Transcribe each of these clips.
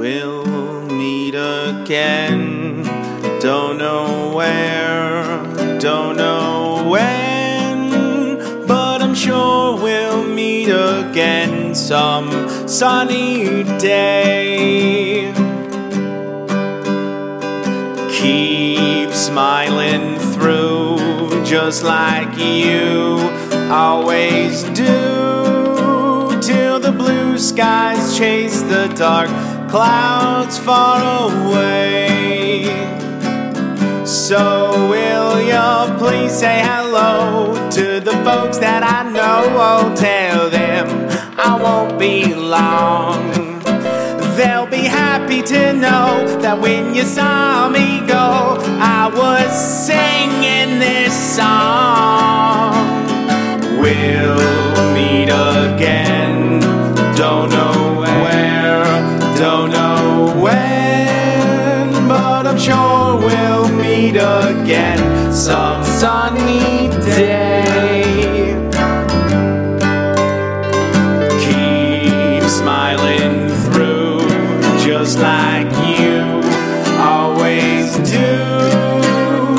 We'll meet again. Don't know where, don't know when, but I'm sure we'll meet again some sunny day. Keep smiling through just like you always do till the blue skies chase the dark clouds far away. So will you please say hello to the folks that I know? Oh, tell them I won't be long. They'll be happy to know that when you saw me go, I was singing this song. We'll meet again. Don't know I'm sure we'll meet again some sunny day. Keep smiling through just like you always do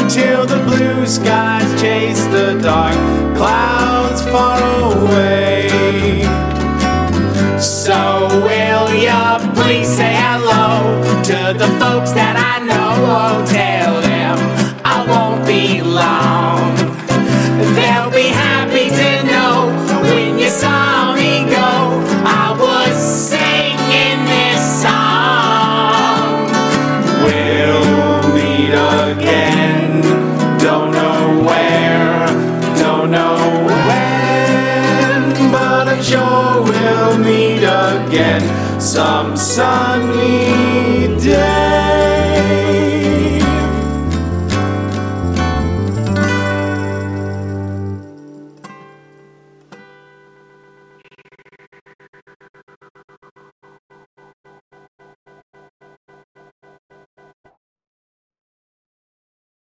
till the blue skies chase the dark clouds far away. So will ya please say hello to the folks that I know? some sunny day.